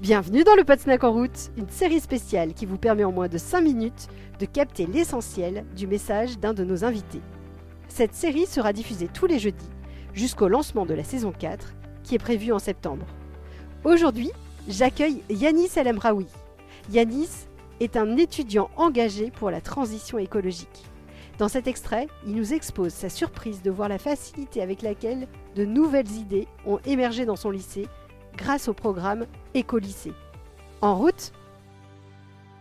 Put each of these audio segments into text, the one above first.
Bienvenue dans le Pot Snack en route, une série spéciale qui vous permet en moins de 5 minutes de capter l'essentiel du message d'un de nos invités. Cette série sera diffusée tous les jeudis jusqu'au lancement de la saison 4 qui est prévue en septembre. Aujourd'hui, j'accueille Yanis El Amraoui. Yanis est un étudiant engagé pour la transition écologique. Dans cet extrait, il nous expose sa surprise de voir la facilité avec laquelle de nouvelles idées ont émergé dans son lycée grâce au programme Écolycée. En route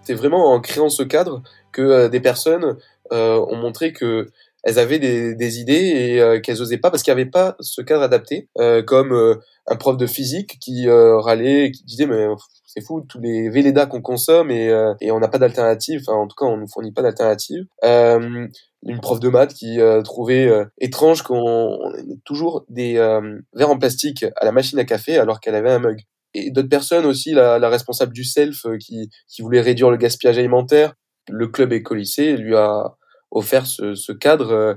C'est vraiment en créant ce cadre que euh, des personnes euh, ont montré que elles avaient des, des idées et euh, qu'elles osaient pas parce qu'il n'y avait pas ce cadre adapté, euh, comme euh, un prof de physique qui râlait, qui disait mais c'est fou tous les Véleda qu'on consomme et, et on n'a pas d'alternative, enfin en tout cas on nous fournit pas d'alternative. une prof de maths qui trouvait étrange qu'on ait toujours des verres en plastique à la machine à café alors qu'elle avait un mug et d'autres personnes aussi, la, la responsable du self qui, qui voulait réduire le gaspillage alimentaire. Le club écolycée lui a offert ce, cadre. Euh,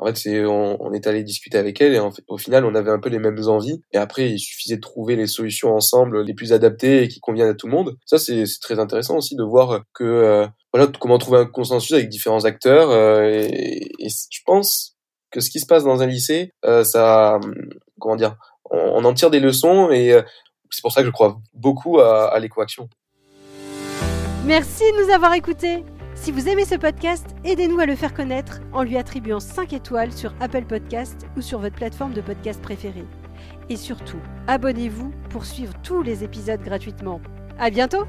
en fait, c'est on, est allé discuter avec elle et au final, on avait un peu les mêmes envies. Et après, il suffisait de trouver les solutions ensemble les plus adaptées et qui conviennent à tout le monde. Ça, c'est très intéressant aussi de voir que euh, voilà comment trouver un consensus avec différents acteurs. Euh, et, je pense que ce qui se passe dans un lycée, ça, comment dire, on, en tire des leçons et c'est pour ça que je crois beaucoup à, à l'écoaction. Merci de nous avoir écoutés. Si vous aimez ce podcast, aidez-nous à le faire connaître en lui attribuant 5 étoiles sur Apple Podcast ou sur votre plateforme de podcast préférée. Et surtout, abonnez-vous pour suivre tous les épisodes gratuitement. À bientôt!